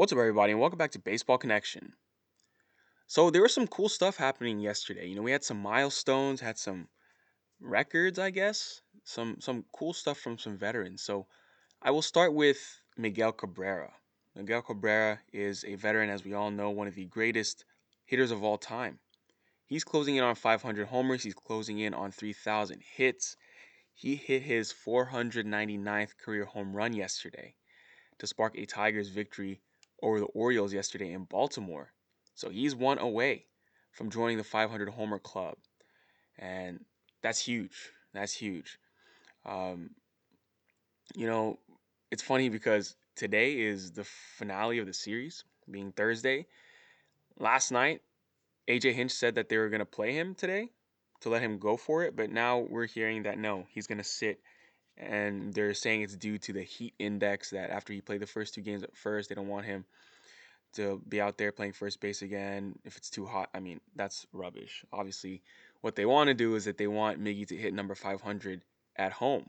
What's up, everybody, and welcome back to Baseball Connection. So there was some cool stuff happening yesterday. You know, we had some milestones, had some records, I guess, some some cool stuff from some veterans. So I will start with Miguel Cabrera. Miguel Cabrera is a veteran, as we all know, one of the greatest hitters of all time. He's closing in on 500 homers. He's closing in on 3,000 hits. He hit his 499th career home run yesterday to spark a Tigers victory over the Orioles yesterday in Baltimore. So he's one away from joining the 500 homer club. And that's huge. That's huge. Um, you know, it's funny because today is the finale of the series, being Thursday. Last night, AJ Hinch said that they were going to play him today to let him go for it, but now we're hearing that no, he's going to sit and they're saying it's due to the heat index that after he played the first two games at first, they don't want him to be out there playing first base again if it's too hot. I mean, that's rubbish. Obviously, what they want to do is that they want Miggy to hit number 500 at home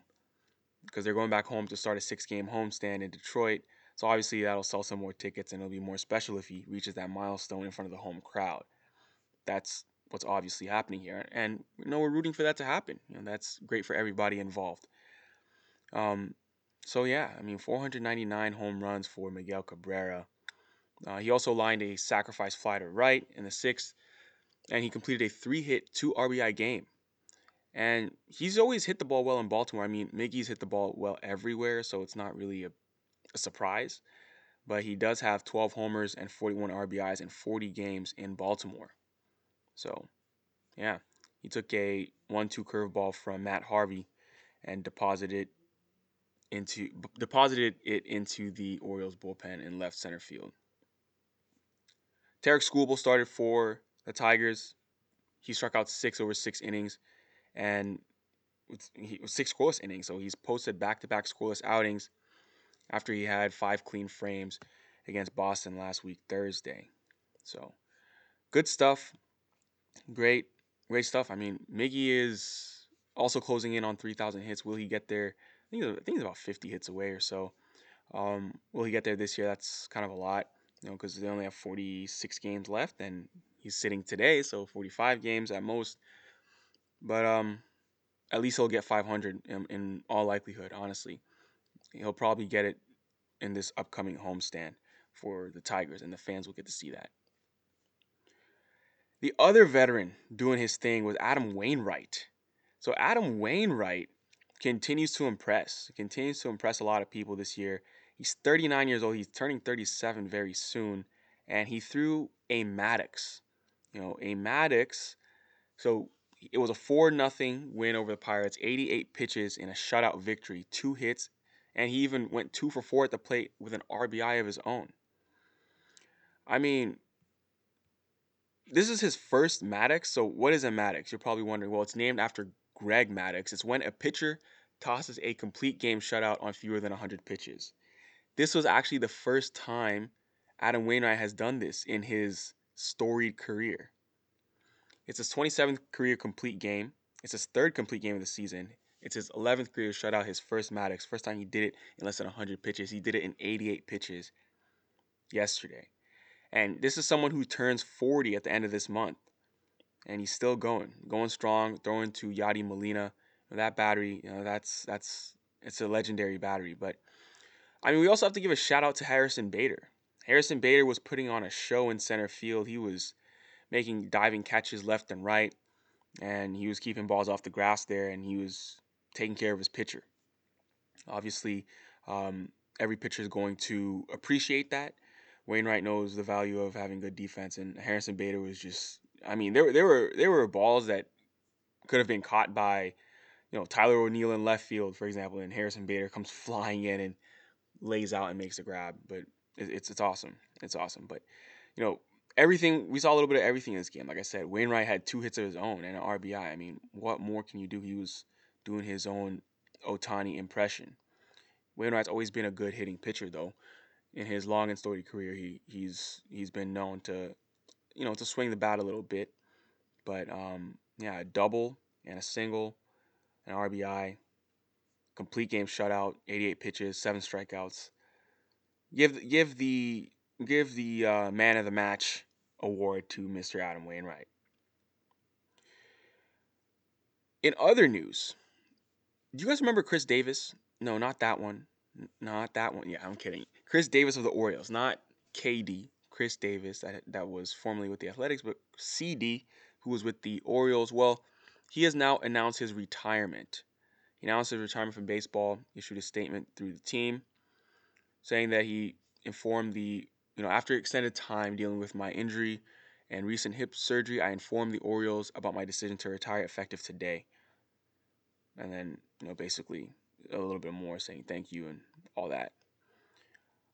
because they're going back home to start a six game homestand in Detroit. So obviously that'll sell some more tickets and it'll be more special if he reaches that milestone in front of the home crowd. That's what's obviously happening here, and you know we're rooting for that to happen. You know that's great for everybody involved. Um, so yeah, I mean 499 home runs for Miguel Cabrera. Uh, he also lined a sacrifice fly to right in the sixth, and he completed a three-hit, two RBI game. And he's always hit the ball well in Baltimore. I mean, Miggy's hit the ball well everywhere, so it's not really a, a surprise. But he does have 12 homers and 41 RBIs in 40 games in Baltimore. So, yeah, he took a one-two curveball from Matt Harvey and deposited into deposited it into the Orioles bullpen in left center field. Tarik Skubal started for the Tigers. He struck out six over six innings, and he was six scoreless innings. So he's posted back-to-back scoreless outings after he had five clean frames against Boston last week Thursday. So good stuff. Great, great stuff. I mean, Miggy is also closing in on 3,000 hits. Will he get there? I think, I think he's about 50 hits away or so. Um, will he get there this year? That's kind of a lot, you know, because they only have 46 games left, and he's sitting today, so 45 games at most. But um, at least he'll get 500 in, in all likelihood. Honestly, he'll probably get it in this upcoming homestand for the Tigers, and the fans will get to see that. The other veteran doing his thing was Adam Wainwright. So Adam Wainwright continues to impress, continues to impress a lot of people this year. He's 39 years old. He's turning 37 very soon, and he threw a Maddux. You know, a Maddux. So it was a four nothing win over the Pirates. 88 pitches in a shutout victory, two hits, and he even went two for four at the plate with an RBI of his own. I mean, this is his first Maddux. So what is a Maddux? You're probably wondering. Well, it's named after Greg Maddux. It's when a pitcher tosses a complete game shutout on fewer than 100 pitches. This was actually the first time Adam Wainwright has done this in his storied career. It's his 27th career complete game. It's his third complete game of the season. It's his 11th career shutout, his first Maddux. First time he did it in less than 100 pitches. He did it in 88 pitches yesterday. And this is someone who turns 40 at the end of this month. And he's still going, going strong, throwing to Yadi Molina. That battery, you know, that's that's it's a legendary battery. But I mean, we also have to give a shout out to Harrison Bader. Harrison Bader was putting on a show in center field. He was making diving catches left and right, and he was keeping balls off the grass there, and he was taking care of his pitcher. Obviously, um, every pitcher is going to appreciate that. Wainwright knows the value of having good defense, and Harrison Bader was just. I mean, there there were there were balls that could have been caught by, you know, Tyler O'Neill in left field, for example, and Harrison Bader comes flying in and lays out and makes a grab. But it's it's awesome. It's awesome. But you know, everything we saw a little bit of everything in this game. Like I said, Wainwright had two hits of his own and an RBI. I mean, what more can you do? He was doing his own Ohtani impression. Wainwright's always been a good hitting pitcher, though in his long and storied career, he he's he's been known to, you know, to swing the bat a little bit. But um, yeah, a double and a single, an RBI, complete game shutout, 88 pitches, seven strikeouts. Give give the give the uh, man of the match award to Mr. Adam Wainwright. In other news, do you guys remember Chris Davis? No, not that one. Not that one. Yeah, I'm kidding. Chris Davis of the Orioles, not KD. Chris Davis, that that was formerly with the Athletics, but CD, who was with the Orioles. Well, he has now announced his retirement. He announced his retirement from baseball, issued a statement through the team saying that he informed the, you know, after extended time dealing with my injury and recent hip surgery, I informed the Orioles about my decision to retire effective today. And then, you know, basically a little bit more saying thank you and all that.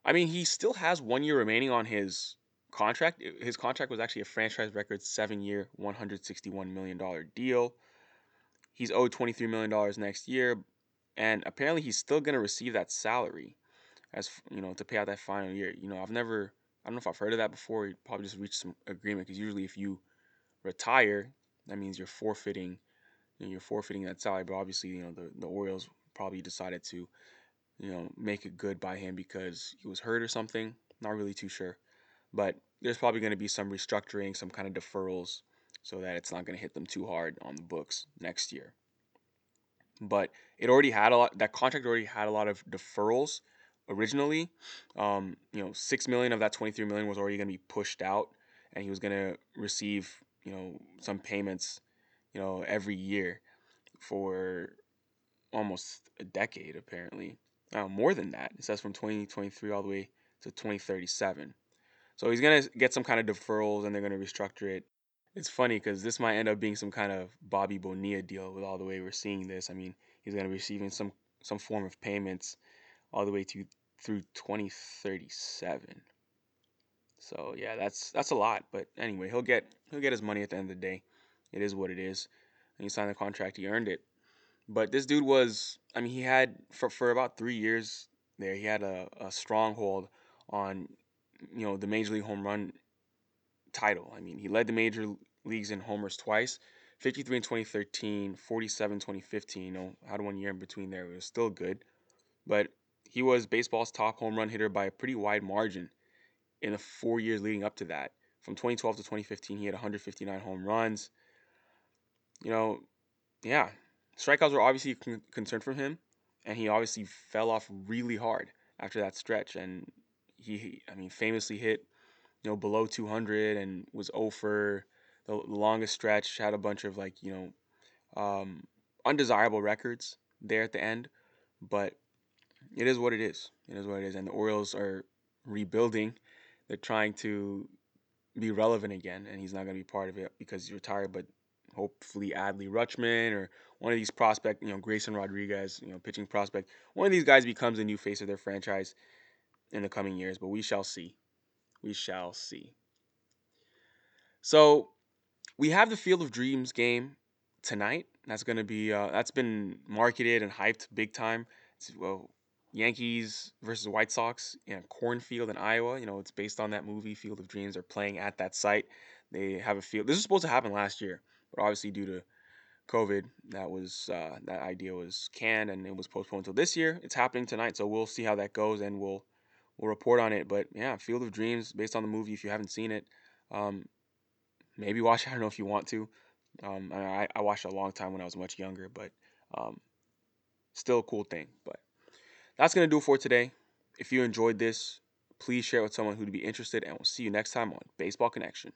I mean, he still has one year remaining on his contract. His contract was actually a franchise record seven year, $161 million deal. He's owed $23 million next year, and apparently he's still going to receive that salary as you know to pay out that final year. You know, I've never, I don't know if I've heard of that before. You probably just reached some agreement because usually if you retire, that means you're forfeiting, you know, you're forfeiting that salary. But obviously, you know, the the Orioles probably decided to, you know, make it good by him because he was hurt or something. Not really too sure, but there's probably going to be some restructuring, some kind of deferrals, so that it's not going to hit them too hard on the books next year. But it already had a lot. That contract already had a lot of deferrals originally. Um, you know, six million of that twenty three million was already going to be pushed out, and he was going to receive you know some payments, you know, every year for almost a decade apparently. Uh, more than that. It says from 2023 all the way to 2037. So he's gonna get some kind of deferrals, and they're gonna restructure it. It's funny because this might end up being some kind of Bobby Bonilla deal with all the way we're seeing this. I mean, he's gonna be receiving some some form of payments all the way to through 2037. So yeah, that's that's a lot. But anyway, he'll get he'll get his money at the end of the day. It is what it is. And he signed the contract, he earned it. But this dude was I mean, he had for for about three years there, he had a, a stronghold on you know the major league home run title. I mean, he led the major leagues in homers twice. 53 in 2013, 47 2015. You know, had one year in between there. It was still good. But he was baseball's top home run hitter by a pretty wide margin in the four years leading up to that. From 2012 to 2015, he had 159 home runs. You know, yeah, strikeouts were obviously a concern for him, and he obviously fell off really hard after that stretch. And he, I mean, famously hit, you know, below 200 and was over the longest stretch. Had a bunch of like, you know, um, undesirable records there at the end, but it is what it is. It is what it is. And the Orioles are rebuilding. They're trying to be relevant again, and he's not going to be part of it because he's retired. But hopefully, Adley Rutschman or one of these prospect, you know, Grayson Rodriguez, you know, pitching prospect, one of these guys becomes a new face of their franchise in the coming years. But we shall see. We shall see. So we have the Field of Dreams game tonight. That's to be uh, that's been marketed and hyped big time. It's, well, Yankees versus White Sox in a cornfield in Iowa. You know, it's based on that movie Field of Dreams. They're playing at that site. They have a field. This was supposed to happen last year, but obviously due to COVID, that was uh, that idea was canned and it was postponed until this year. It's happening tonight, so we'll see how that goes and we'll we'll report on it. But yeah, Field of Dreams based on the movie. If you haven't seen it, um, maybe watch. I don't know if you want to. Um, I, I watched it a long time when I was much younger, but um, still a cool thing. But that's going to do it for today. If you enjoyed this, please share it with someone who'd be interested, and we'll see you next time on Baseball Connection.